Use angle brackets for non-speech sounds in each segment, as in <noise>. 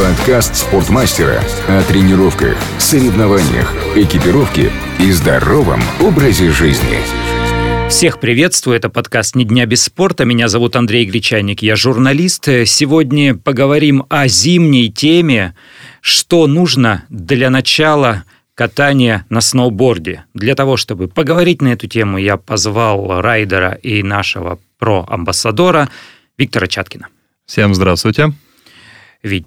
Подкаст спортмастера о тренировках, соревнованиях, экипировке и здоровом образе жизни. Всех приветствую, это подкаст «Ни дня без спорта». Меня зовут Андрей Гречаник, я журналист. Сегодня поговорим о зимней теме, что нужно для начала катания на сноуборде. Для того, чтобы поговорить на эту тему, я позвал райдера и нашего про-амбассадора Виктора Чаткина. Всем здравствуйте. Вить,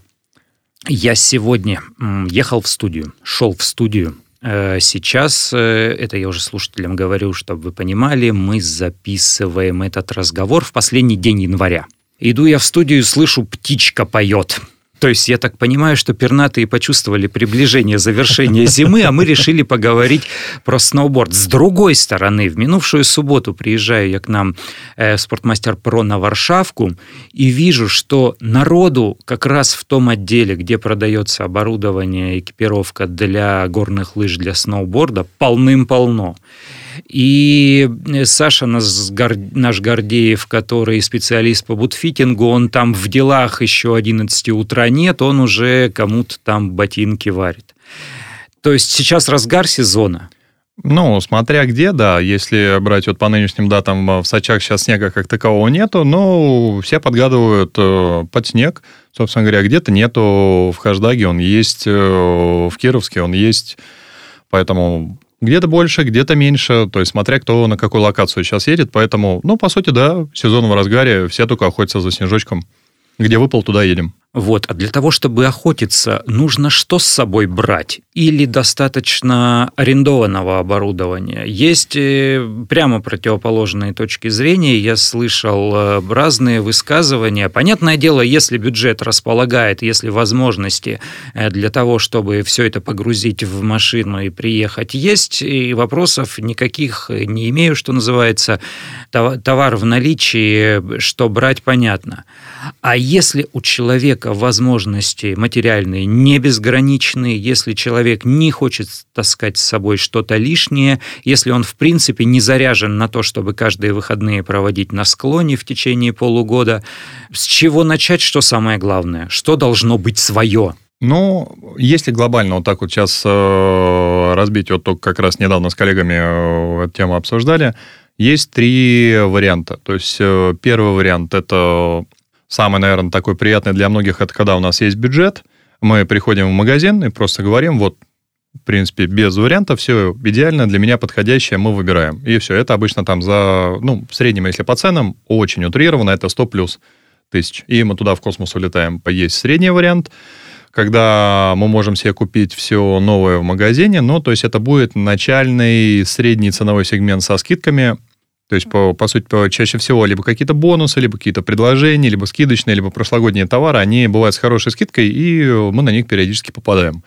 я сегодня ехал в студию, шел в студию. Э, сейчас, э, это я уже слушателям говорю, чтобы вы понимали, мы записываем этот разговор в последний день января. Иду я в студию, слышу, птичка поет. То есть я так понимаю, что пернатые почувствовали приближение завершения зимы, а мы решили поговорить про сноуборд. С другой стороны, в минувшую субботу приезжаю я к нам э, спортмастер про на Варшавку и вижу, что народу как раз в том отделе, где продается оборудование, экипировка для горных лыж, для сноуборда, полным-полно. И э, Саша наш Гордеев, который специалист по бутфитингу, он там в делах еще 11 утра нет, он уже кому-то там ботинки варит. То есть сейчас разгар сезона. Ну, смотря где, да. Если брать вот по нынешним датам, в Сочах сейчас снега как такового нету, но все подгадывают э, под снег. Собственно говоря, где-то нету в Хаждаге, он есть, э, в Кировске он есть. Поэтому где-то больше, где-то меньше, то есть смотря кто на какую локацию сейчас едет. Поэтому, ну, по сути, да, сезон в разгаре, все только охотятся за снежочком. Где выпал, туда едем. Вот, а для того, чтобы охотиться, нужно что с собой брать? Или достаточно арендованного оборудования? Есть э, прямо противоположные точки зрения. Я слышал э, разные высказывания. Понятное дело, если бюджет располагает, если возможности э, для того, чтобы все это погрузить в машину и приехать, есть, и вопросов никаких не имею, что называется. Товар в наличии, что брать, понятно. А если у человека возможности материальные не безграничные, если человек не хочет таскать с собой что-то лишнее, если он в принципе не заряжен на то, чтобы каждые выходные проводить на склоне в течение полугода, с чего начать, что самое главное, что должно быть свое? Ну, если глобально вот так вот сейчас э, разбить, вот только как раз недавно с коллегами э, эту тему обсуждали, есть три варианта. То есть э, первый вариант – это Самый, наверное, такой приятный для многих, это когда у нас есть бюджет, мы приходим в магазин и просто говорим, вот, в принципе, без вариантов, все идеально, для меня подходящее мы выбираем. И все, это обычно там за, ну, в среднем, если по ценам, очень утрированно, это 100 плюс тысяч. И мы туда в космос улетаем. Есть средний вариант, когда мы можем себе купить все новое в магазине, но то есть это будет начальный средний ценовой сегмент со скидками, то есть, по, по сути, по, чаще всего либо какие-то бонусы, либо какие-то предложения, либо скидочные, либо прошлогодние товары, они бывают с хорошей скидкой, и мы на них периодически попадаем.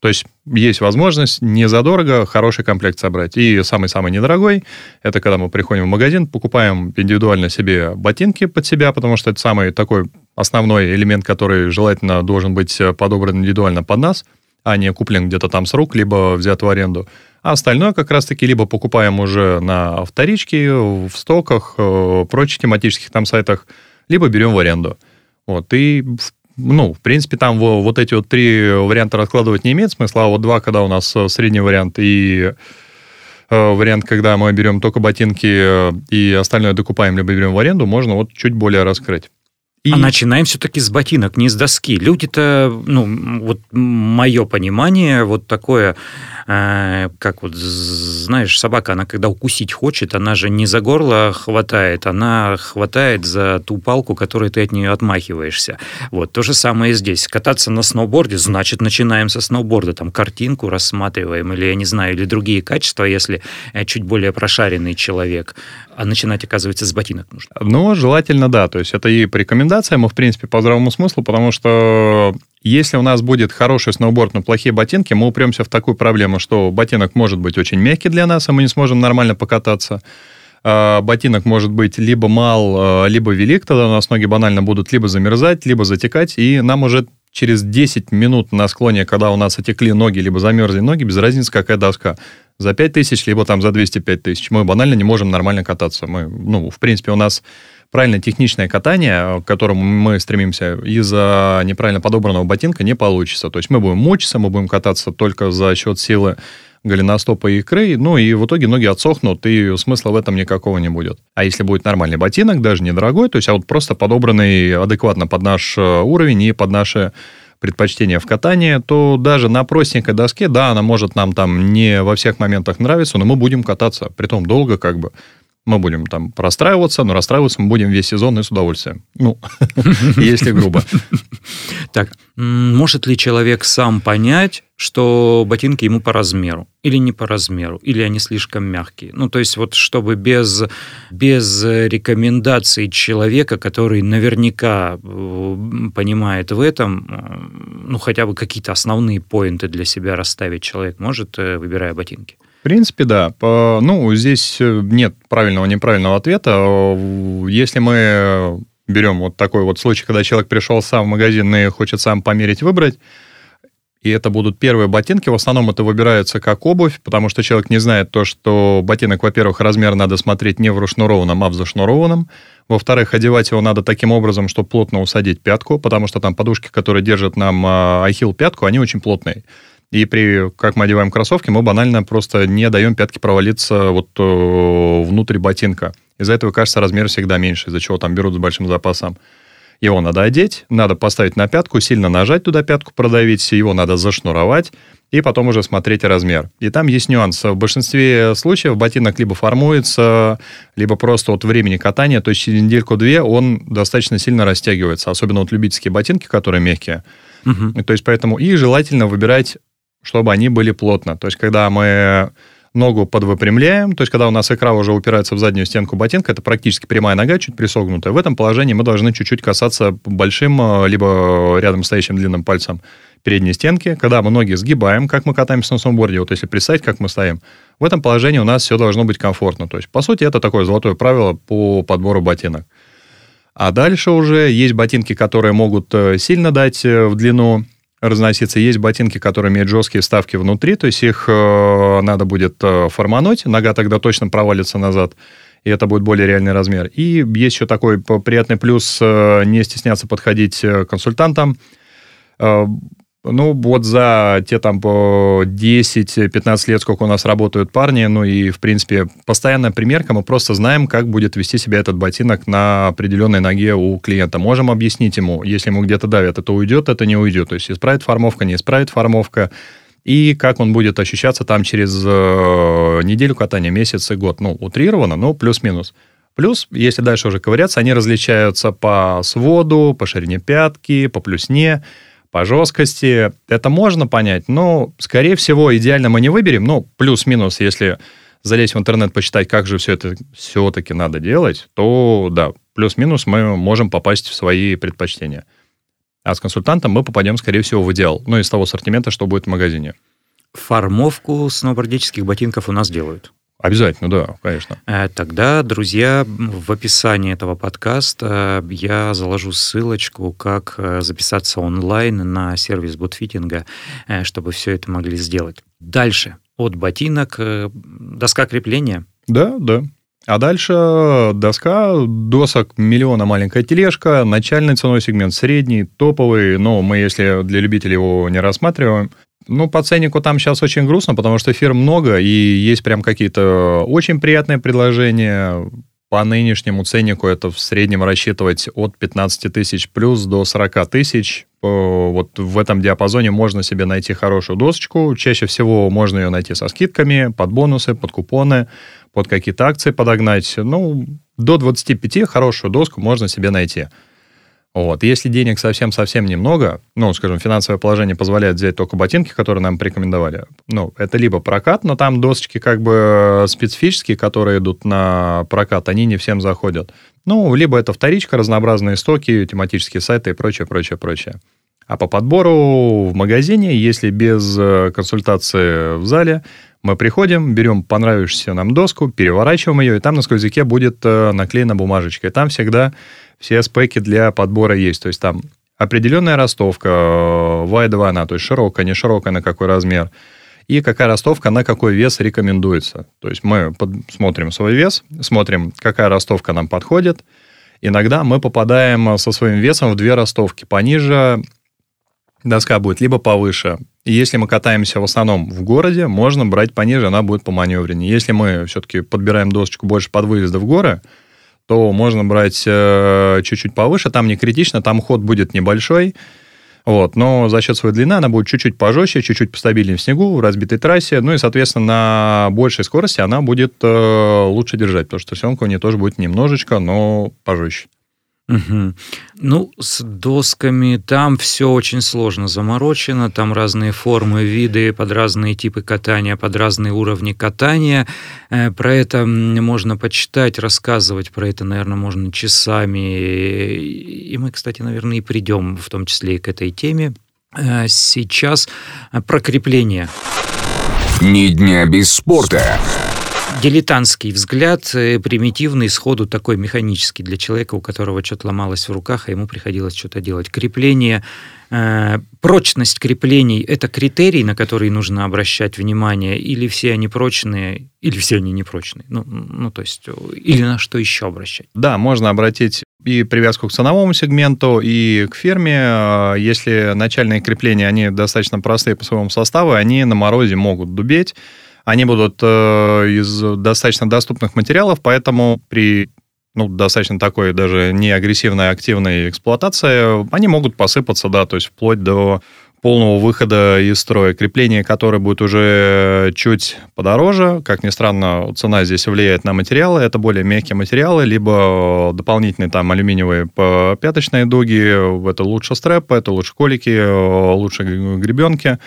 То есть есть возможность не задорого хороший комплект собрать. И самый-самый недорогой, это когда мы приходим в магазин, покупаем индивидуально себе ботинки под себя, потому что это самый такой основной элемент, который желательно должен быть подобран индивидуально под нас, а не куплен где-то там с рук, либо взят в аренду. А остальное как раз-таки либо покупаем уже на вторичке, в стоках, э, прочих тематических там сайтах, либо берем в аренду. Вот, и ну, в принципе, там вот эти вот три варианта раскладывать не имеет смысла, а вот два, когда у нас э, средний вариант и э, вариант, когда мы берем только ботинки и остальное докупаем, либо берем в аренду, можно вот чуть более раскрыть. И... А начинаем все-таки с ботинок, не с доски. Люди-то, ну, вот мое понимание, вот такое, э, как вот, знаешь, собака, она когда укусить хочет, она же не за горло хватает, она хватает за ту палку, которой ты от нее отмахиваешься. Вот, то же самое здесь. Кататься на сноуборде, значит, начинаем со сноуборда, там, картинку рассматриваем, или, я не знаю, или другие качества, если э, чуть более прошаренный человек. А начинать, оказывается, с ботинок нужно. Ну, желательно, да. То есть это и по рекомендациям, и, в принципе, по здравому смыслу, потому что если у нас будет хороший сноуборд, но плохие ботинки, мы упремся в такую проблему, что ботинок может быть очень мягкий для нас, а мы не сможем нормально покататься. А, ботинок может быть либо мал, а, либо велик, тогда у нас ноги банально будут либо замерзать, либо затекать, и нам уже через 10 минут на склоне, когда у нас отекли ноги, либо замерзли ноги, без разницы, какая доска за 5 тысяч, либо там за 205 тысяч. Мы банально не можем нормально кататься. Мы, ну, в принципе, у нас правильно техничное катание, к которому мы стремимся, из-за неправильно подобранного ботинка не получится. То есть мы будем мучиться, мы будем кататься только за счет силы голеностопа и икры, ну и в итоге ноги отсохнут, и смысла в этом никакого не будет. А если будет нормальный ботинок, даже недорогой, то есть а вот просто подобранный адекватно под наш э, уровень и под наши предпочтения в катании, то даже на простенькой доске, да, она может нам там не во всех моментах нравиться, но мы будем кататься, притом долго как бы мы будем там расстраиваться, но расстраиваться мы будем весь сезон и с удовольствием. Ну, <laughs> если грубо. Так, может ли человек сам понять, что ботинки ему по размеру? Или не по размеру? Или они слишком мягкие? Ну, то есть вот чтобы без, без рекомендаций человека, который наверняка понимает в этом, ну, хотя бы какие-то основные поинты для себя расставить человек может, э, выбирая ботинки? В принципе, да. Ну, здесь э, нет правильного, неправильного ответа. Если мы берем вот такой вот случай, когда человек пришел сам в магазин и хочет сам померить, выбрать, и это будут первые ботинки. В основном это выбирается как обувь, потому что человек не знает то, что ботинок, во-первых, размер надо смотреть не в рушнурованном, а в зашнурованном. Во-вторых, одевать его надо таким образом, чтобы плотно усадить пятку, потому что там подушки, которые держат нам а, ахилл пятку, они очень плотные. И при, как мы одеваем кроссовки, мы банально просто не даем пятке провалиться вот э, внутрь ботинка. Из-за этого, кажется, размер всегда меньше, из-за чего там берут с большим запасом. Его надо одеть, надо поставить на пятку, сильно нажать туда пятку, продавить, его надо зашнуровать, и потом уже смотреть размер. И там есть нюанс. В большинстве случаев ботинок либо формуется, либо просто от времени катания, то есть через недельку-две он достаточно сильно растягивается, особенно вот любительские ботинки, которые мягкие. Угу. То есть поэтому и желательно выбирать чтобы они были плотно. То есть, когда мы ногу подвыпрямляем, то есть, когда у нас икра уже упирается в заднюю стенку ботинка, это практически прямая нога, чуть присогнутая. В этом положении мы должны чуть-чуть касаться большим, э, либо рядом стоящим длинным пальцем передней стенки. Когда мы ноги сгибаем, как мы катаемся на сноуборде, вот если представить, как мы стоим, в этом положении у нас все должно быть комфортно. То есть, по сути, это такое золотое правило по подбору ботинок. А дальше уже есть ботинки, которые могут э, сильно дать э, в длину, разноситься. Есть ботинки, которые имеют жесткие вставки внутри, то есть их э, надо будет э, формануть, нога тогда точно провалится назад, и это будет более реальный размер. И есть еще такой приятный плюс э, не стесняться подходить к консультантам. Ну, вот за те там по 10-15 лет, сколько у нас работают парни, ну и, в принципе, постоянная примерка, мы просто знаем, как будет вести себя этот ботинок на определенной ноге у клиента. Можем объяснить ему, если ему где-то давят, это уйдет, это не уйдет. То есть исправит формовка, не исправит формовка. И как он будет ощущаться там через э, неделю катания, месяц и год. Ну, утрированно, но плюс-минус. Плюс, если дальше уже ковыряться, они различаются по своду, по ширине пятки, по плюсне по жесткости. Это можно понять, но, скорее всего, идеально мы не выберем. Ну, плюс-минус, если залезть в интернет, почитать, как же все это все-таки надо делать, то, да, плюс-минус мы можем попасть в свои предпочтения. А с консультантом мы попадем, скорее всего, в идеал. Ну, из того ассортимента, что будет в магазине. Формовку сноубордических ботинков у нас делают. Обязательно, да, конечно. Э, тогда, друзья, в описании этого подкаста я заложу ссылочку, как э, записаться онлайн на сервис бутфитинга, э, чтобы все это могли сделать. Дальше. От ботинок, доска крепления. Да, да. А дальше доска, досок миллиона маленькая тележка, начальный ценовой сегмент, средний, топовый, но мы, если для любителей его не рассматриваем, ну, по ценнику там сейчас очень грустно, потому что фирм много, и есть прям какие-то очень приятные предложения. По нынешнему ценнику это в среднем рассчитывать от 15 тысяч плюс до 40 тысяч. Вот в этом диапазоне можно себе найти хорошую досочку. Чаще всего можно ее найти со скидками, под бонусы, под купоны, под какие-то акции подогнать. Ну, до 25 хорошую доску можно себе найти. Вот. Если денег совсем-совсем немного, ну, скажем, финансовое положение позволяет взять только ботинки, которые нам порекомендовали, ну, это либо прокат, но там досочки как бы специфические, которые идут на прокат, они не всем заходят. Ну, либо это вторичка, разнообразные стоки, тематические сайты и прочее, прочее, прочее. А по подбору в магазине, если без э, консультации в зале, мы приходим, берем понравившуюся нам доску, переворачиваем ее, и там на сквозняке будет э, наклеена бумажечка. И там всегда все спеки для подбора есть. То есть там определенная ростовка, wide она, то есть широкая, не широкая, на какой размер, и какая ростовка, на какой вес рекомендуется. То есть мы смотрим свой вес, смотрим, какая ростовка нам подходит, иногда мы попадаем со своим весом в две ростовки. Пониже доска будет, либо повыше. И если мы катаемся в основном в городе, можно брать пониже, она будет по маневреннее. Если мы все-таки подбираем досочку больше под выезды в горы, то можно брать э, чуть-чуть повыше, там не критично, там ход будет небольшой, вот, но за счет своей длины она будет чуть-чуть пожестче, чуть-чуть постабильнее в снегу, в разбитой трассе, ну и, соответственно, на большей скорости она будет э, лучше держать, потому что съемка у нее тоже будет немножечко, но пожестче. Угу. Ну, с досками там все очень сложно заморочено, там разные формы, виды под разные типы катания, под разные уровни катания. Э, про это можно почитать, рассказывать про это, наверное, можно часами. И мы, кстати, наверное, и придем в том числе и к этой теме. Э, сейчас про крепление. Ни дня без спорта дилетантский взгляд, э, примитивный, сходу такой механический для человека, у которого что-то ломалось в руках, а ему приходилось что-то делать. Крепление, э, прочность креплений – это критерий, на который нужно обращать внимание, или все они прочные, или все они непрочные. Ну, ну, то есть, или на что еще обращать? Да, можно обратить и привязку к ценовому сегменту, и к фирме. Э, если начальные крепления, они достаточно простые по своему составу, они на морозе могут дубеть, они будут э, из достаточно доступных материалов, поэтому при ну, достаточно такой даже не агрессивной, активной эксплуатации, они могут посыпаться, да, то есть вплоть до полного выхода из строя. Крепление, которое будет уже чуть подороже. Как ни странно, цена здесь влияет на материалы. Это более мягкие материалы, либо дополнительные там алюминиевые пяточные дуги. Это лучше стрэп, это лучше колики, лучше гребенки.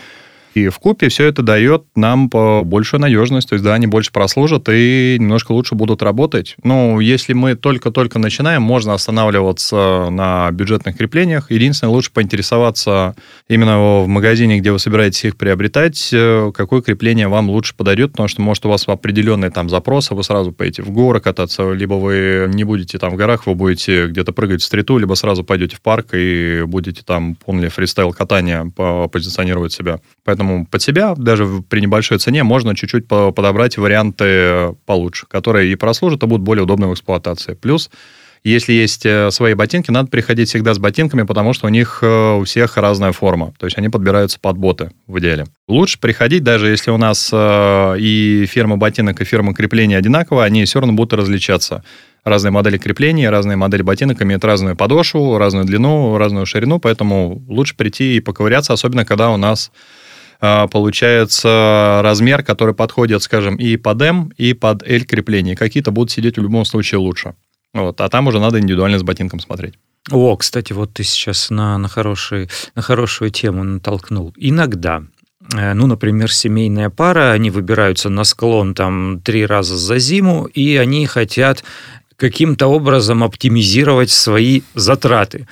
И в купе все это дает нам большую надежность, то есть, да, они больше прослужат и немножко лучше будут работать. Ну, если мы только-только начинаем, можно останавливаться на бюджетных креплениях. Единственное, лучше поинтересоваться именно в магазине, где вы собираетесь их приобретать, э, какое крепление вам лучше подойдет, потому что, может, у вас определенные там запросы, вы сразу поедете в горы кататься, либо вы не будете там в горах, вы будете где-то прыгать в стриту, либо сразу пойдете в парк и будете там полный фристайл катания позиционировать себя. Поэтому под себя, даже при небольшой цене, можно чуть-чуть подобрать варианты получше, которые и прослужат, и будут более удобны в эксплуатации. Плюс, если есть э, свои ботинки, надо приходить всегда с ботинками, потому что у них э, у всех разная форма. То есть они подбираются под боты в идеале. Лучше приходить, даже если у нас э, и фирма ботинок, и фирма крепления одинаковые, они все равно будут различаться разные модели крепления, разные модели ботинок имеют разную подошву, разную длину, разную ширину, поэтому лучше прийти и поковыряться, особенно когда у нас получается размер, который подходит, скажем, и под М, и под L крепление. Какие-то будут сидеть в любом случае лучше. Вот. А там уже надо индивидуально с ботинком смотреть. О, кстати, вот ты сейчас на, на, хороший, на хорошую тему натолкнул. Иногда э, ну, например, семейная пара, они выбираются на склон там три раза за зиму, и они хотят каким-то образом оптимизировать свои затраты.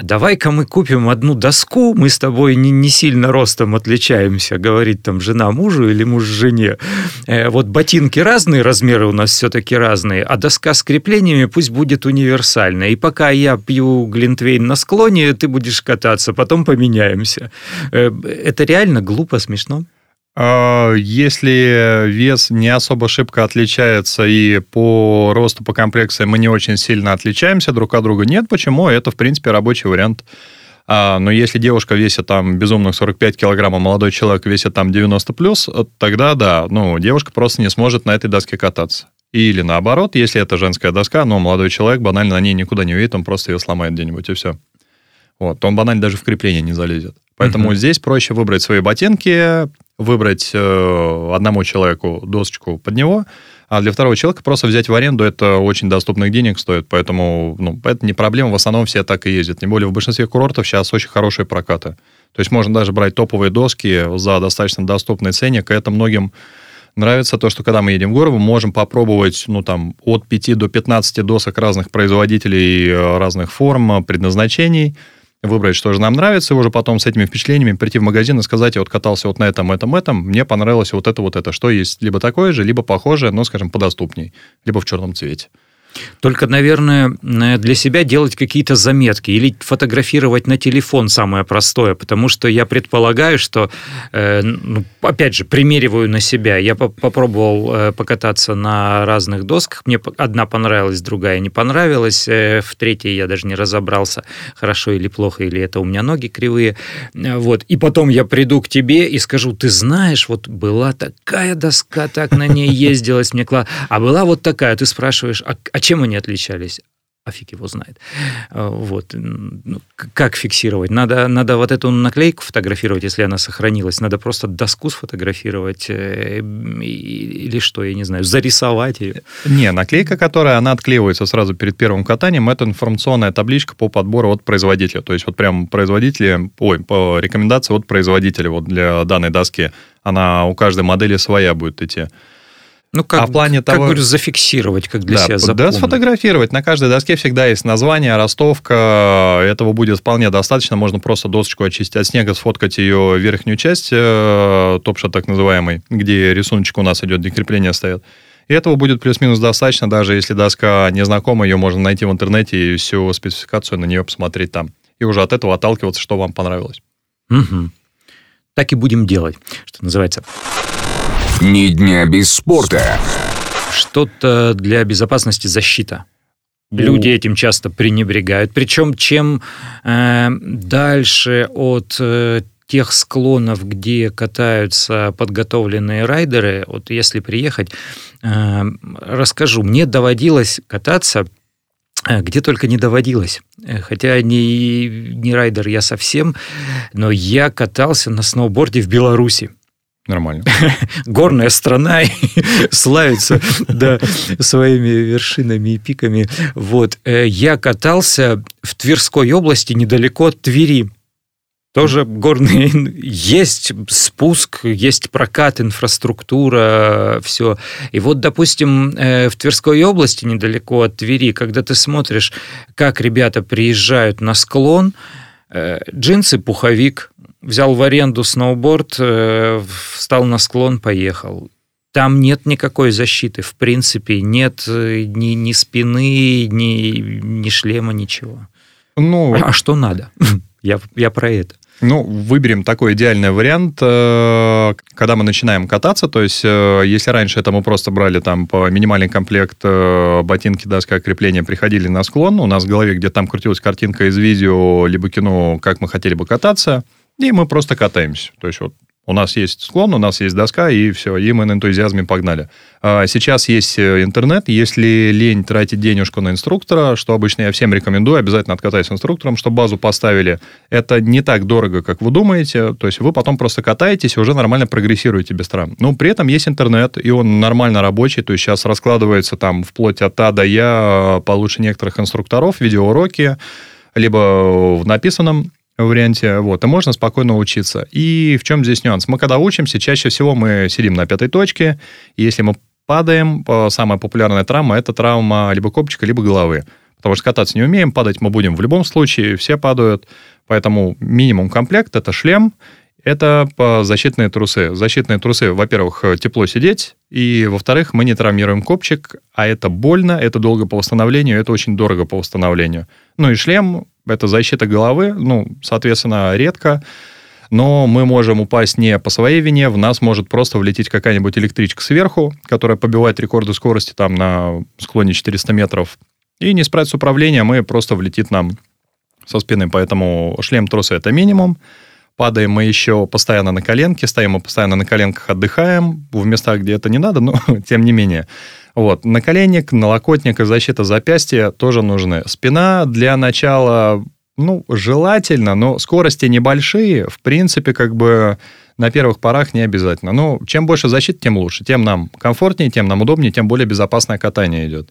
Давай-ка мы купим одну доску, мы с тобой не, не сильно ростом отличаемся, говорит там жена мужу или муж жене. Э, вот ботинки разные, размеры у нас все-таки разные, а доска с креплениями пусть будет универсальная. И пока я пью глинтвейн на склоне, ты будешь кататься, потом поменяемся. Э, это реально глупо, смешно? А, если вес не особо шибко отличается и по росту, по комплекции мы не очень сильно отличаемся друг от друга, нет, почему? Это, в принципе, рабочий вариант. А, но если девушка весит там безумных 45 килограмм, а молодой человек весит там 90 плюс, тогда да, ну, девушка просто не сможет на этой доске кататься. Или наоборот, если это женская доска, но молодой человек банально на ней никуда не увидит, он просто ее сломает где-нибудь, и все. Вот, он банально даже в крепление не залезет. Поэтому угу. здесь проще выбрать свои ботинки, выбрать э, одному человеку досочку под него, а для второго человека просто взять в аренду, это очень доступных денег стоит, поэтому ну, это не проблема, в основном все так и ездят. Тем более в большинстве курортов сейчас очень хорошие прокаты. То есть можно даже брать топовые доски за достаточно доступный ценник, и это многим нравится то, что когда мы едем в горы, мы можем попробовать, ну, там, от 5 до 15 досок разных производителей, э, разных форм, предназначений, выбрать, что же нам нравится, и уже потом с этими впечатлениями прийти в магазин и сказать, я вот катался вот на этом, этом, этом, мне понравилось вот это, вот это, что есть либо такое же, либо похожее, но, скажем, подоступней, либо в черном цвете. Только, наверное, для себя делать какие-то заметки или фотографировать на телефон самое простое, потому что я предполагаю, что, э, ну, опять же, примериваю на себя. Я попробовал э, покататься на разных досках, мне одна понравилась, другая не понравилась, э, в третьей я даже не разобрался, хорошо или плохо, или это у меня ноги кривые. Вот. И потом я приду к тебе и скажу, ты знаешь, вот была такая доска, так на ней ездилась, мне классно, а была вот такая. Ты спрашиваешь, а, а чем они отличались? а фиг его знает. А, вот. Ну, как фиксировать? Надо, надо вот эту наклейку фотографировать, если она сохранилась. Надо просто доску сфотографировать э, или что, я не знаю, зарисовать ее. Не, наклейка, которая, она отклеивается сразу перед первым катанием, это информационная табличка по подбору от производителя. То есть вот прям производители, ой, по рекомендации от производителя вот для данной доски, она у каждой модели своя будет идти. Ну, как, а в плане как, того... говорю, зафиксировать, как для да, себя запомнить. Да, сфотографировать. На каждой доске всегда есть название, ростовка. Этого будет вполне достаточно. Можно просто досочку очистить от снега, сфоткать ее верхнюю часть, э, топша так называемый, где рисуночек у нас идет, где крепление стоят. И этого будет плюс-минус достаточно, даже если доска незнакома, ее можно найти в интернете и всю спецификацию на нее посмотреть там. И уже от этого отталкиваться, что вам понравилось. Угу. Так и будем делать, что называется. Ни дня без спорта. Что-то для безопасности защита. Люди этим часто пренебрегают. Причем чем э, дальше от э, тех склонов, где катаются подготовленные райдеры, вот если приехать, э, расскажу, мне доводилось кататься э, где только не доводилось. Э, хотя не, не райдер я совсем, но я катался на сноуборде в Беларуси. Нормально. <laughs> Горная страна <laughs> славится да, своими вершинами и пиками. Вот. Э, я катался в Тверской области недалеко от Твери. Тоже горные <laughs> есть спуск, есть прокат, инфраструктура, все. И вот, допустим, э, в Тверской области, недалеко от Твери, когда ты смотришь, как ребята приезжают на склон, э, джинсы, пуховик, взял в аренду сноуборд, э, встал на склон, поехал. Там нет никакой защиты, в принципе, нет э, ни, ни спины, ни, ни шлема, ничего. Ну, а, а что надо? <laughs> я, я про это. Ну, выберем такой идеальный вариант, э, когда мы начинаем кататься, то есть если раньше это мы просто брали там по минимальный комплект ботинки, доска крепления, приходили на склон, у нас в голове где там крутилась картинка из видео, либо кино, как мы хотели бы кататься – и мы просто катаемся. То есть вот у нас есть склон, у нас есть доска, и все, и мы на энтузиазме погнали. А сейчас есть э, интернет, если лень тратить денежку на инструктора, что обычно я всем рекомендую, обязательно откатайся с инструктором, чтобы базу поставили. Это не так дорого, как вы думаете, то есть вы потом просто катаетесь и уже нормально прогрессируете без травм. Но при этом есть интернет, и он нормально рабочий, то есть сейчас раскладывается там вплоть от А до Я получше некоторых инструкторов, видеоуроки, либо в написанном варианте, вот, и можно спокойно учиться. И в чем здесь нюанс? Мы когда учимся, чаще всего мы сидим на пятой точке, и если мы падаем, самая популярная травма – это травма либо копчика, либо головы. Потому что кататься не умеем, падать мы будем в любом случае, все падают. Поэтому минимум комплект – это шлем, это защитные трусы. Защитные трусы, во-первых, тепло сидеть, и, во-вторых, мы не травмируем копчик, а это больно, это долго по восстановлению, это очень дорого по восстановлению. Ну и шлем это защита головы, ну, соответственно, редко, но мы можем упасть не по своей вине, в нас может просто влететь какая-нибудь электричка сверху, которая побивает рекорды скорости там на склоне 400 метров, и не справиться с управлением, и просто влетит нам со спины. Поэтому шлем троса – это минимум. Падаем мы еще постоянно на коленке, стоим мы постоянно на коленках, отдыхаем в местах, где это не надо, но <laughs> тем не менее – вот. Наколенник, налокотник и защита запястья тоже нужны. Спина для начала, ну, желательно, но скорости небольшие, в принципе, как бы на первых порах не обязательно. Ну, чем больше защиты, тем лучше. Тем нам комфортнее, тем нам удобнее, тем более безопасное катание идет.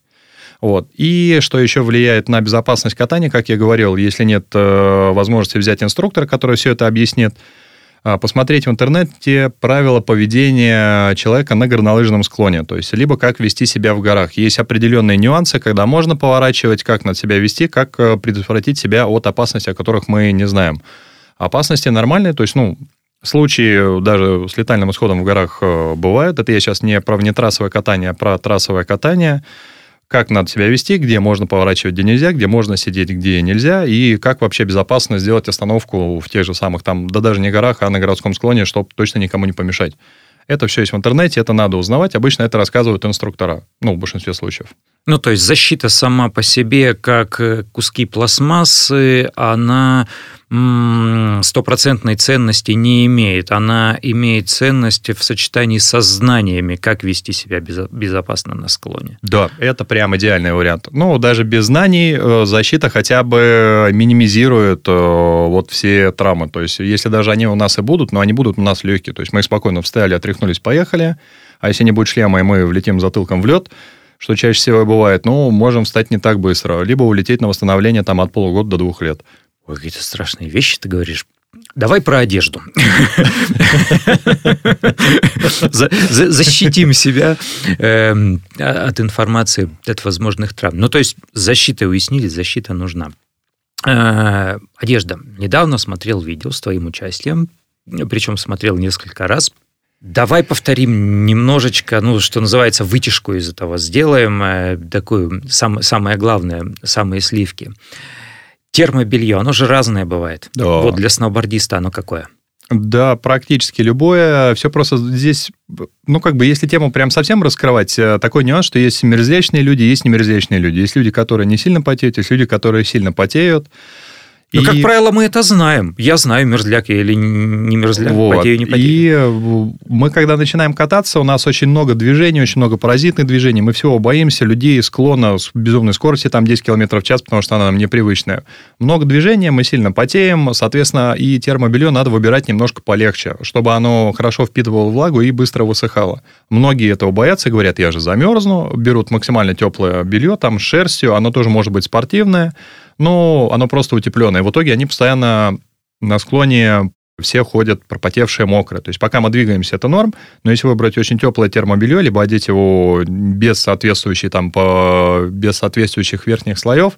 Вот. И что еще влияет на безопасность катания, как я говорил, если нет э, возможности взять инструктора, который все это объяснит, посмотреть в интернете правила поведения человека на горнолыжном склоне, то есть либо как вести себя в горах. Есть определенные нюансы, когда можно поворачивать, как над себя вести, как э, предотвратить себя от опасностей, о которых мы не знаем. Опасности нормальные, то есть, ну, случаи даже с летальным исходом в горах э, бывают. Это я сейчас не про внетрассовое катание, а про трассовое катание как надо себя вести, где можно поворачивать, где нельзя, где можно сидеть, где нельзя, и как вообще безопасно сделать остановку в тех же самых там, да даже не горах, а на городском склоне, чтобы точно никому не помешать. Это все есть в интернете, это надо узнавать. Обычно это рассказывают инструктора, ну, в большинстве случаев. Ну, то есть защита сама по себе, как э, куски пластмассы, она стопроцентной ценности не имеет. Она имеет ценность в сочетании со знаниями, как вести себя безопасно на склоне. Да, это прям идеальный вариант. Ну, даже без знаний э, защита хотя бы минимизирует э, вот все травмы. То есть, если даже они у нас и будут, но они будут у нас легкие. То есть, мы спокойно встали, отряхнулись, поехали. А если не будет шлема, и мы влетим затылком в лед, что чаще всего бывает, ну, можем встать не так быстро, либо улететь на восстановление там от полугода до двух лет. Ой, какие-то страшные вещи ты говоришь. Давай про одежду. Защитим себя эм, от информации, от возможных травм. Ну, то есть защита уяснили, защита нужна. Э, одежда. Недавно смотрел видео с твоим участием, причем смотрел несколько раз. Давай повторим немножечко, ну, что называется, вытяжку из этого. Сделаем э, такую, самое главное, самые сливки. Термобелье, оно же разное бывает. Да. Вот для сноубордиста оно какое? Да, практически любое. Все просто здесь, ну, как бы, если тему прям совсем раскрывать, э, такой нюанс, что есть мерзлячные люди, есть немерзлячные люди. Есть люди, которые не сильно потеют, есть люди, которые сильно потеют. Ну, и... как правило, мы это знаем. Я знаю, мерзляк я или не мерзляк, вот. потею, не потею. И э, мы, когда начинаем кататься, у нас очень много движений, очень много паразитных движений. Мы всего боимся людей склона с безумной скорости, там 10 км в час, потому что она нам непривычная. Много движения, мы сильно потеем, соответственно, и термобелье надо выбирать немножко полегче, чтобы оно хорошо впитывало влагу и быстро высыхало. Многие этого боятся, говорят, я же замерзну, берут максимально теплое белье, там с шерстью, оно тоже может быть спортивное, но оно просто утепленное. В итоге они постоянно на склоне все ходят пропотевшие, мокрые. То есть пока мы двигаемся, это норм, но если выбрать очень теплое термобелье, либо одеть его без соответствующей, там, по, без соответствующих верхних слоев,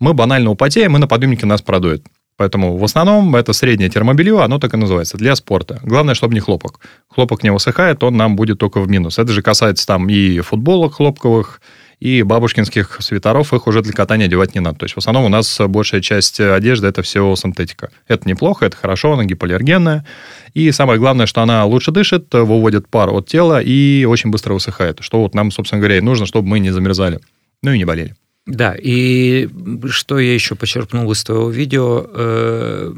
мы банально употеем, и на подъемнике нас продует. Поэтому в основном это среднее термобелье, оно так и называется, для спорта. Главное, чтобы не хлопок. Хлопок не высыхает, он нам будет только в минус. Это же касается там и футболок хлопковых, и бабушкинских свитеров их уже для катания одевать не надо. То есть в основном у нас большая часть одежды это все синтетика. Это неплохо, это хорошо, она гипоаллергенная. И самое главное, что она лучше дышит, выводит пар от тела и очень быстро высыхает. Что вот нам, собственно говоря, и нужно, чтобы мы не замерзали. Ну и не болели. Да, и что я еще почерпнул из твоего видео, э,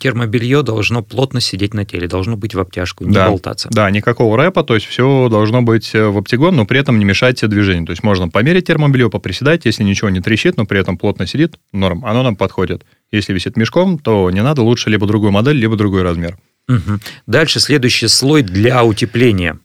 термобелье должно плотно сидеть на теле, должно быть в обтяжку, не да, болтаться. Да, никакого рэпа, то есть все должно быть э, в оптигон, но при этом не мешать движению. То есть можно померить термобелье, поприседать, если ничего не трещит, но при этом плотно сидит, норм, оно нам подходит. Если висит мешком, то не надо, лучше либо другую модель, либо другой размер. Угу. Дальше следующий слой для утепления.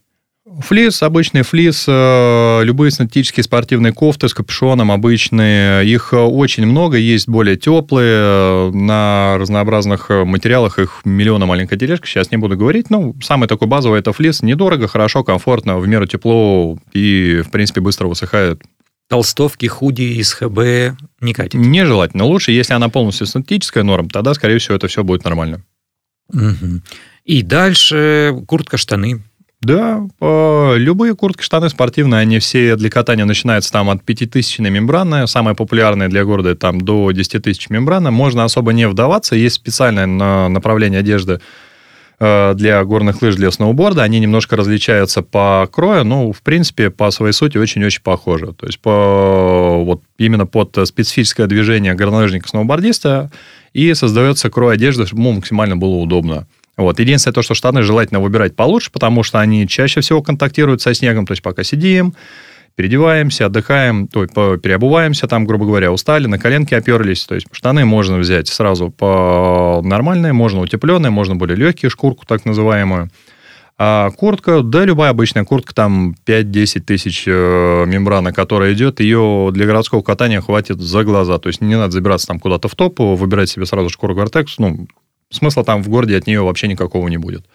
Флис, обычный флис, э, любые синтетические спортивные кофты с капюшоном обычные, их очень много, есть более теплые, э, на разнообразных материалах их миллиона маленькая тележка, сейчас не буду говорить, но самый такой базовый это флис, недорого, хорошо, комфортно, в меру тепло и, в принципе, быстро высыхает. Толстовки, худи из ХБ не катит? Нежелательно. Лучше, если она полностью синтетическая норм, тогда, скорее всего, это все будет нормально. Угу. И дальше куртка, штаны. Да, любые куртки, штаны спортивные, они все для катания начинаются там от 5000 мембраны, самые популярные для города там до 10 тысяч мембраны, можно особо не вдаваться, есть специальное направление одежды э, для горных лыж, для сноуборда, они немножко различаются по крою, но, в принципе, по своей сути очень-очень похожи. То есть, по, вот именно под специфическое движение горнолыжника-сноубордиста и создается крой одежды, чтобы ему максимально было удобно. Вот. Единственное то, что штаны желательно выбирать получше, потому что они чаще всего контактируют со снегом, то есть пока сидим, переодеваемся, отдыхаем, то есть переобуваемся, там, грубо говоря, устали, на коленки оперлись. То есть штаны можно взять сразу по нормальные, можно утепленные, можно более легкие, шкурку так называемую. А куртка, да, любая обычная куртка, там 5-10 тысяч э, мембрана, которая идет, ее для городского катания хватит за глаза. То есть не надо забираться там куда-то в топ, выбирать себе сразу шкуру Гортекс, ну, смысла там в городе от нее вообще никакого не будет.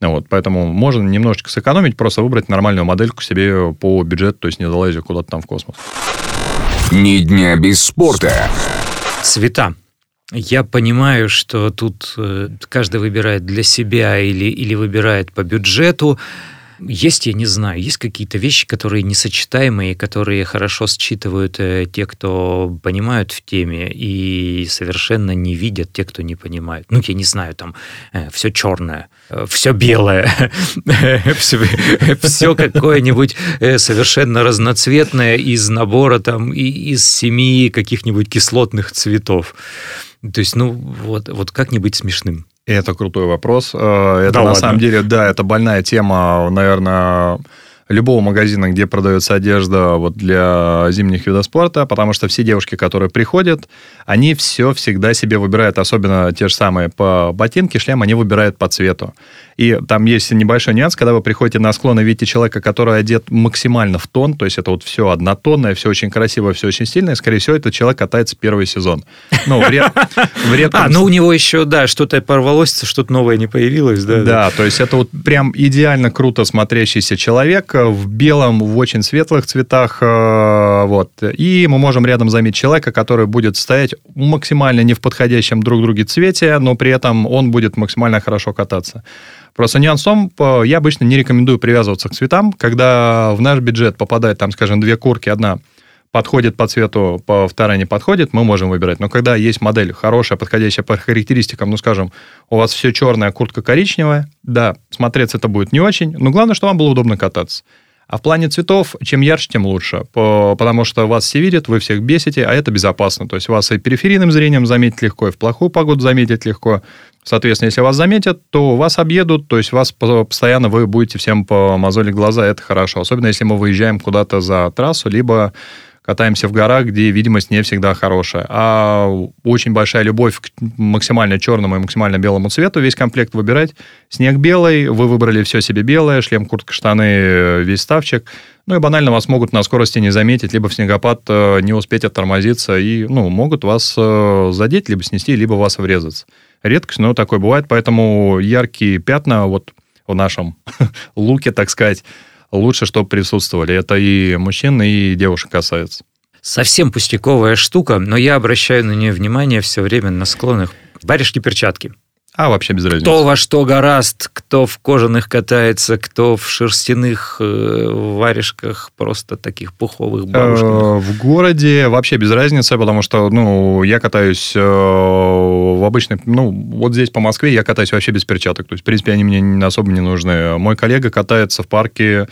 Вот, поэтому можно немножечко сэкономить, просто выбрать нормальную модельку себе по бюджету, то есть не залазить куда-то там в космос. Ни дня без спорта. Цвета. Я понимаю, что тут э, каждый выбирает для себя или, или выбирает по бюджету. Есть, я не знаю, есть какие-то вещи, которые несочетаемые, которые хорошо считывают э, те, кто понимают в теме, и совершенно не видят те, кто не понимает. Ну, я не знаю, там э, все черное, э, все белое, <laughs> все какое-нибудь э, совершенно разноцветное из набора там, из семи каких-нибудь кислотных цветов. То есть, ну, вот, вот как не быть смешным? Это крутой вопрос. Э, это да на ладно? самом деле, да, это больная тема, наверное, любого магазина, где продается одежда вот для зимних видов спорта, потому что все девушки, которые приходят, они все всегда себе выбирают, особенно те же самые по ботинке, шлем, они выбирают по цвету. И там есть небольшой нюанс, когда вы приходите на склон и видите человека, который одет максимально в тон, то есть это вот все однотонное, все очень красивое, все очень стильное, скорее всего, этот человек катается первый сезон. Ну, в, ред... в редком... А, ну у него еще, да, что-то порвалось, что-то новое не появилось, да? Да, то есть это вот прям идеально круто смотрящийся человек в белом, в очень светлых цветах, э, вот. И мы можем рядом заметить человека, который будет стоять максимально не в подходящем друг друге цвете, но при этом он будет максимально хорошо кататься. Просто нюансом я обычно не рекомендую привязываться к цветам, когда в наш бюджет попадает, там, скажем, две курки, одна подходит по цвету, по вторая не подходит, мы можем выбирать. Но когда есть модель хорошая, подходящая по характеристикам, ну, скажем, у вас все черная, куртка коричневая, да, смотреться это будет не очень, но главное, что вам было удобно кататься. А в плане цветов, чем ярче, тем лучше, потому что вас все видят, вы всех бесите, а это безопасно. То есть вас и периферийным зрением заметить легко, и в плохую погоду заметить легко. Соответственно, если вас заметят, то вас объедут, то есть вас постоянно вы будете всем по мозоли глаза, это хорошо. Особенно если мы выезжаем куда-то за трассу, либо катаемся в горах, где видимость не всегда хорошая. А очень большая любовь к максимально черному и максимально белому цвету, весь комплект выбирать. Снег белый, вы выбрали все себе белое, шлем, куртка, штаны, весь ставчик. Ну и банально вас могут на скорости не заметить, либо в снегопад э, не успеть оттормозиться, и ну, могут вас э, задеть, либо снести, либо вас врезаться редкость, но такое бывает, поэтому яркие пятна вот в нашем <laughs> луке, так сказать, лучше, чтобы присутствовали. Это и мужчин, и девушек касается. Совсем пустяковая штука, но я обращаю на нее внимание все время на склонах. Варежки-перчатки. А вообще без разницы. Кто во что гораст, кто в кожаных катается, кто в шерстяных э, варежках, просто таких пуховых бабушкиных. В городе вообще без разницы, потому что, ну, я катаюсь э, в обычной, ну, вот здесь по Москве я катаюсь вообще без перчаток, то есть, в принципе, они мне особо не нужны. Мой коллега катается в парке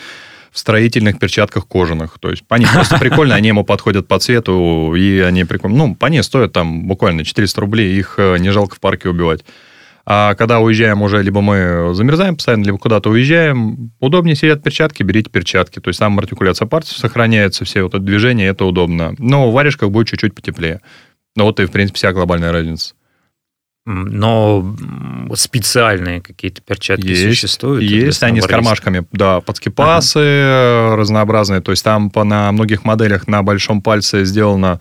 в строительных перчатках кожаных. То есть они просто <laughs> прикольно, они ему подходят по цвету, и они прикольно. Ну, по ней стоят там буквально 400 рублей, их э, не жалко в парке убивать. А когда уезжаем уже, либо мы замерзаем постоянно, либо куда-то уезжаем, удобнее сидят перчатки, берите перчатки. То есть там артикуляция пальцев сохраняется, все вот это движение, это удобно. Но в варежках будет чуть-чуть потеплее. Ну вот и, в принципе, вся глобальная разница. Но специальные какие-то перчатки есть, существуют? Есть, они с кармашками, да, подскипасы ага. разнообразные. То есть там по, на многих моделях на большом пальце сделано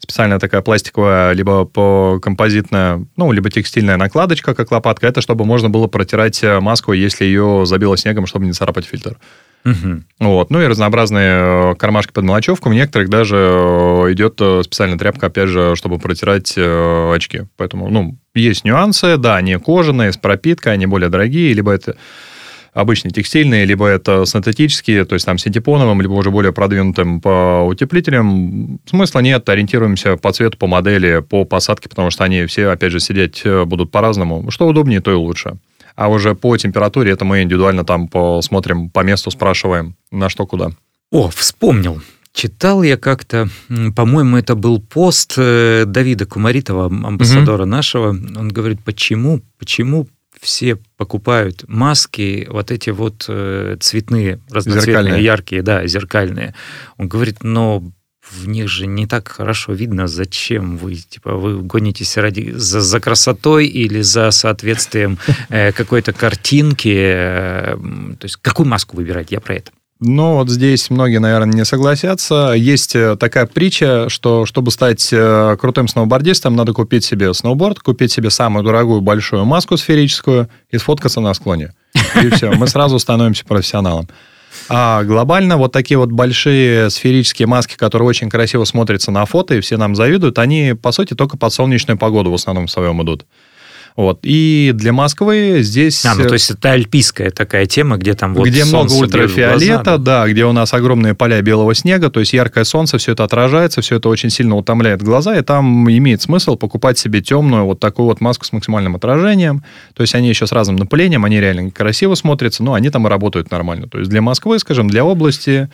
специальная такая пластиковая, либо по композитная, ну, либо текстильная накладочка, как лопатка. Это чтобы можно было протирать э, маску, если ее забило снегом, чтобы не царапать фильтр. Угу. Вот. Ну и разнообразные э, кармашки под мелочевку. В некоторых даже э, идет специальная тряпка, опять же, чтобы протирать очки. Поэтому, ну, есть нюансы. Да, они кожаные, с пропиткой, они более дорогие, либо это обычные текстильные, либо это синтетические, то есть там синтепоновым, либо уже более продвинутым по утеплителям. Смысла нет, ориентируемся по цвету, по модели, по посадке, потому что они все, опять же, сидеть э, будут по-разному. Что удобнее, то и лучше. А уже по температуре это мы индивидуально там посмотрим, по месту спрашиваем, на что куда. О, вспомнил. Читал я как-то, по-моему, это был пост э, Давида Кумаритова, амбассадора угу. нашего. Он говорит, почему, почему все покупают маски, вот эти вот э, цветные, разноцветные, зеркальные. яркие, да, зеркальные. Он говорит, но в них же не так хорошо видно, зачем вы, типа, вы гонитесь ради за, за красотой или за соответствием э, какой-то картинки. Э, то есть какую маску выбирать? Я про это. Ну, вот здесь многие, наверное, не согласятся. Есть э, такая притча, что чтобы стать э, крутым сноубордистом, надо купить себе сноуборд, купить себе самую дорогую большую маску сферическую и сфоткаться на склоне. И все, мы сразу становимся профессионалом. А глобально вот такие вот большие сферические маски, которые очень красиво смотрятся на фото, и все нам завидуют, они, по сути, только под солнечную погоду в основном в своем идут. Вот. И для Москвы здесь... А, ну то есть это альпийская такая тема, где там вот Где много ультрафиолета, глаза, да, где у нас огромные поля белого снега, то есть яркое солнце, все это отражается, все это очень сильно утомляет глаза, и там имеет смысл покупать себе темную вот такую вот маску с максимальным отражением. То есть они еще с разным напылением, они реально красиво смотрятся, но они там и работают нормально. То есть для Москвы, скажем, для области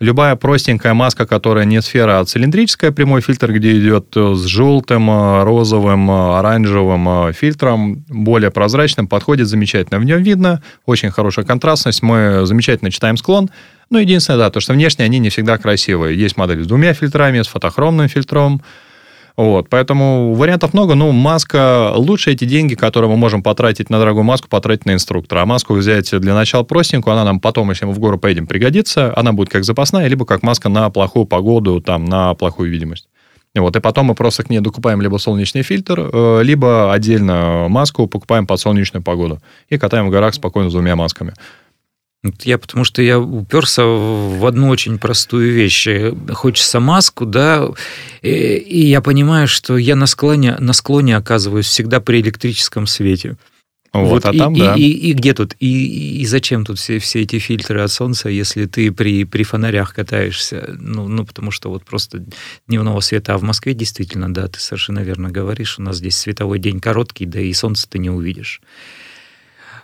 любая простенькая маска, которая не сфера, а цилиндрическая, прямой фильтр, где идет э, с желтым, э, розовым, э, оранжевым фильтром, более прозрачным, подходит замечательно. В нем видно очень хорошая контрастность, мы замечательно читаем склон, ну, единственное, да, то, что внешне они не всегда красивые. Есть модели с двумя фильтрами, с фотохромным фильтром, вот, поэтому вариантов много. Ну, маска лучше эти деньги, которые мы можем потратить на дорогую маску, потратить на инструктора. А маску взять для начала простенькую, она нам потом, если мы в гору поедем, пригодится. Она будет как запасная, либо как маска на плохую погоду, там, на плохую видимость. Вот, и потом мы просто к ней докупаем либо солнечный фильтр, э, либо отдельно маску покупаем под солнечную погоду. И катаем в горах спокойно с двумя масками. Я потому что я уперся в одну очень простую вещь. Хочется маску, да, и, и я понимаю, что я на склоне, на склоне оказываюсь всегда при электрическом свете. Вот, вот а и, там, и, да. И, и, и где тут? И, и зачем тут все, все эти фильтры от солнца, если ты при, при фонарях катаешься? Ну, ну, потому что вот просто дневного света. А в Москве действительно, да, ты совершенно верно говоришь, у нас здесь световой день короткий, да и солнце ты не увидишь.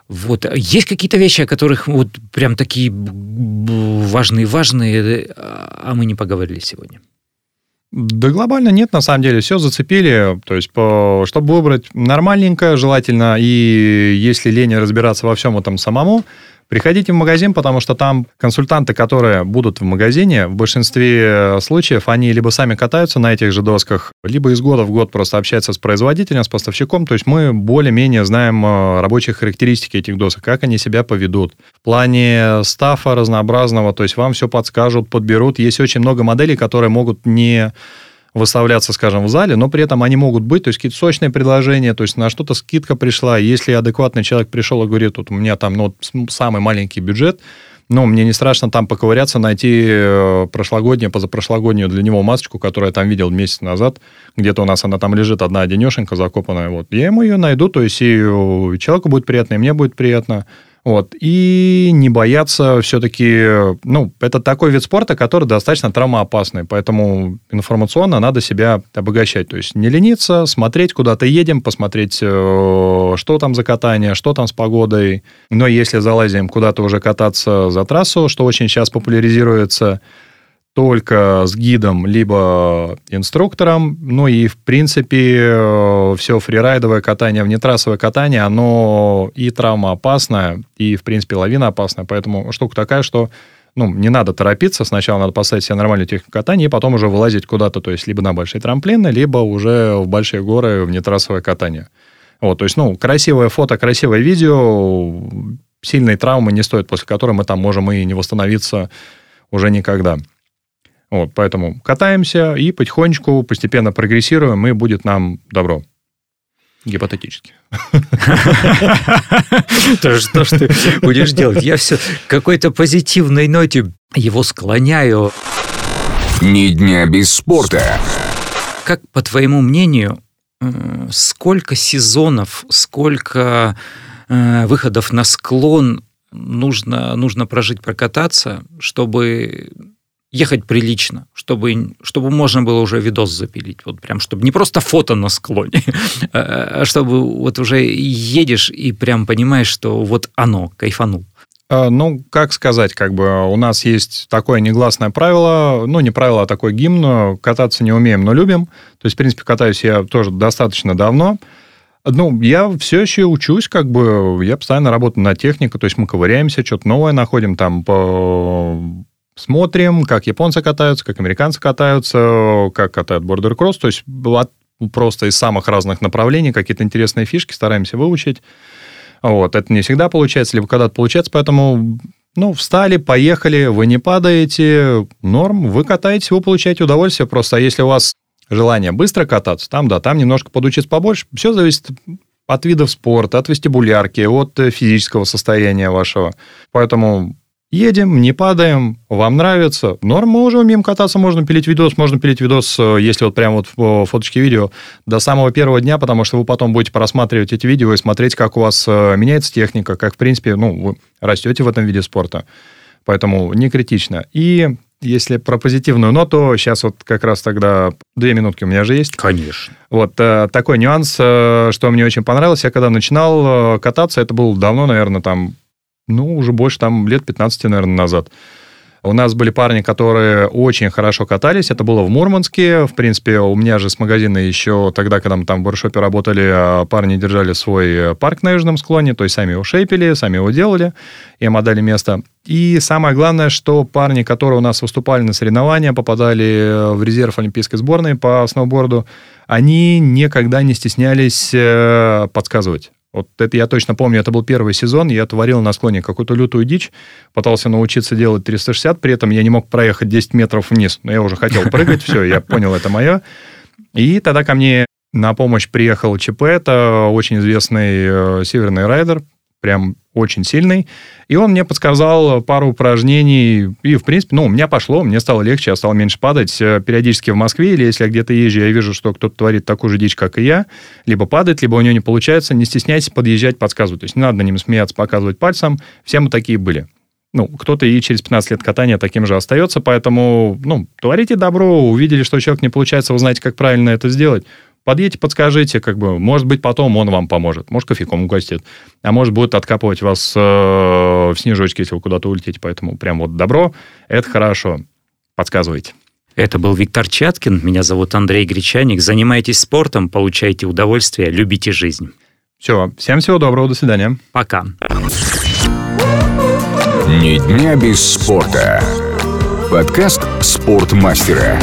Вот. Есть какие-то вещи, о которых вот прям такие важные-важные, а мы не поговорили сегодня? Да глобально нет, на самом деле, все зацепили. То есть, по, чтобы выбрать нормальненько, желательно, и если лень разбираться во всем этом самому, Приходите в магазин, потому что там консультанты, которые будут в магазине, в большинстве случаев они либо сами катаются на этих же досках, либо из года в год просто общаются с производителем, с поставщиком. То есть мы более-менее знаем э, рабочие характеристики этих досок, как они себя поведут. В плане стафа разнообразного, то есть вам все подскажут, подберут. Есть очень много моделей, которые могут не выставляться, скажем, в зале, но при этом они могут быть, то есть какие-то сочные предложения, то есть на что-то скидка пришла. Если адекватный человек пришел и говорит, вот у меня там ну, самый маленький бюджет, но мне не страшно там поковыряться, найти э, прошлогоднюю, позапрошлогоднюю для него масочку, которую я там видел месяц назад. Где-то у нас она там лежит одна одинешенька закопанная. Вот. Я ему ее найду, то есть и человеку будет приятно, и мне будет приятно. Вот. И не бояться все-таки... Ну, это такой вид спорта, который достаточно травмоопасный, поэтому информационно надо себя обогащать. То есть не лениться, смотреть, куда-то едем, посмотреть, э, что там за катание, что там с погодой. Но если залазим куда-то уже кататься за трассу, что очень сейчас популяризируется, только с гидом, либо инструктором. Ну и, в принципе, э, все фрирайдовое катание, внетрассовое катание, оно и травмоопасное, и, в принципе, лавиноопасное. Поэтому штука такая, что ну, не надо торопиться, сначала надо поставить себе нормальную технику катания, и потом уже вылазить куда-то, то есть либо на большие трамплины, либо уже в большие горы внетрассовое катание. Вот, то есть, ну, красивое фото, красивое видео, сильной травмы не стоит, после которой мы там можем и не восстановиться уже никогда. Вот, поэтому катаемся и потихонечку, постепенно прогрессируем, и будет нам добро. Гипотетически. <laughs> То что ж ты будешь делать? Я все какой-то позитивной ноте его склоняю. Ни дня без спорта. Как, по твоему мнению, э, сколько сезонов, сколько э, выходов на склон нужно, нужно прожить, прокататься, чтобы ехать прилично, чтобы, чтобы можно было уже видос запилить. Вот прям, чтобы не просто фото на склоне, <laughs> а, чтобы вот уже едешь и прям понимаешь, что вот оно, кайфанул. А, ну, как сказать, как бы у нас есть такое негласное правило, ну, не правило, а такой гимн, кататься не умеем, но любим. То есть, в принципе, катаюсь я тоже достаточно давно. Ну, я все еще учусь, как бы, я постоянно работаю на технику, то есть мы ковыряемся, что-то новое находим, там, по смотрим, как японцы катаются, как американцы катаются, как катают бордер кросс, то есть просто из самых разных направлений какие-то интересные фишки стараемся выучить. Вот, это не всегда получается, либо когда-то получается, поэтому, ну, встали, поехали, вы не падаете, норм, вы катаетесь, вы получаете удовольствие просто. А если у вас желание быстро кататься, там, да, там немножко подучиться побольше, все зависит от видов спорта, от вестибулярки, от физического состояния вашего. Поэтому Едем, не падаем, вам нравится. Норм, мы уже умеем кататься, можно пилить видос, можно пилить видос, э, если вот прямо вот фоточки видео, до самого первого дня, потому что вы потом будете просматривать эти видео и смотреть, как у вас э, меняется техника, как, в принципе, ну, вы растете в этом виде спорта. Поэтому не критично. И если про позитивную ноту, сейчас вот как раз тогда две минутки у меня же есть. Конечно. Вот э, такой нюанс, э, что мне очень понравилось. Я когда начинал э, кататься, это было давно, наверное, там ну, уже больше там лет 15, наверное, назад. У нас были парни, которые очень хорошо катались. Это было в Мурманске. В принципе, у меня же с магазина еще тогда, когда мы там в баршопе работали, а парни держали свой парк на южном склоне, то есть сами его шейпили, сами его делали, им отдали место. И самое главное, что парни, которые у нас выступали на соревнования, попадали в резерв олимпийской сборной по сноуборду, они никогда не стеснялись э, подсказывать. Вот это я точно помню, это был первый сезон, я творил на склоне какую-то лютую дичь, пытался научиться делать 360, при этом я не мог проехать 10 метров вниз, но я уже хотел прыгать, все, я понял, это мое. И тогда ко мне на помощь приехал ЧП, это очень известный э, северный райдер, прям очень сильный. И он мне подсказал пару упражнений. И, в принципе, ну, у меня пошло, мне стало легче, я стал меньше падать. Э, периодически в Москве или если я где-то езжу, я вижу, что кто-то творит такую же дичь, как и я, либо падает, либо у него не получается, не стесняйтесь подъезжать, подсказывать. То есть не надо на ним смеяться, показывать пальцем. Все мы такие были. Ну, кто-то и через 15 лет катания таким же остается, поэтому, ну, творите добро, увидели, что человек не получается, вы знаете, как правильно это сделать подъедьте, подскажите, как бы, может быть, потом он вам поможет, может, кофейком угостит, а может, будет откапывать вас э, в снежочке, если вы куда-то улетите, поэтому прям вот добро, это хорошо, подсказывайте. Это был Виктор Чаткин, меня зовут Андрей Гречаник. Занимайтесь спортом, получайте удовольствие, любите жизнь. Все, всем всего доброго, до свидания. Пока. Ни дня без спорта. Подкаст «Спортмастера».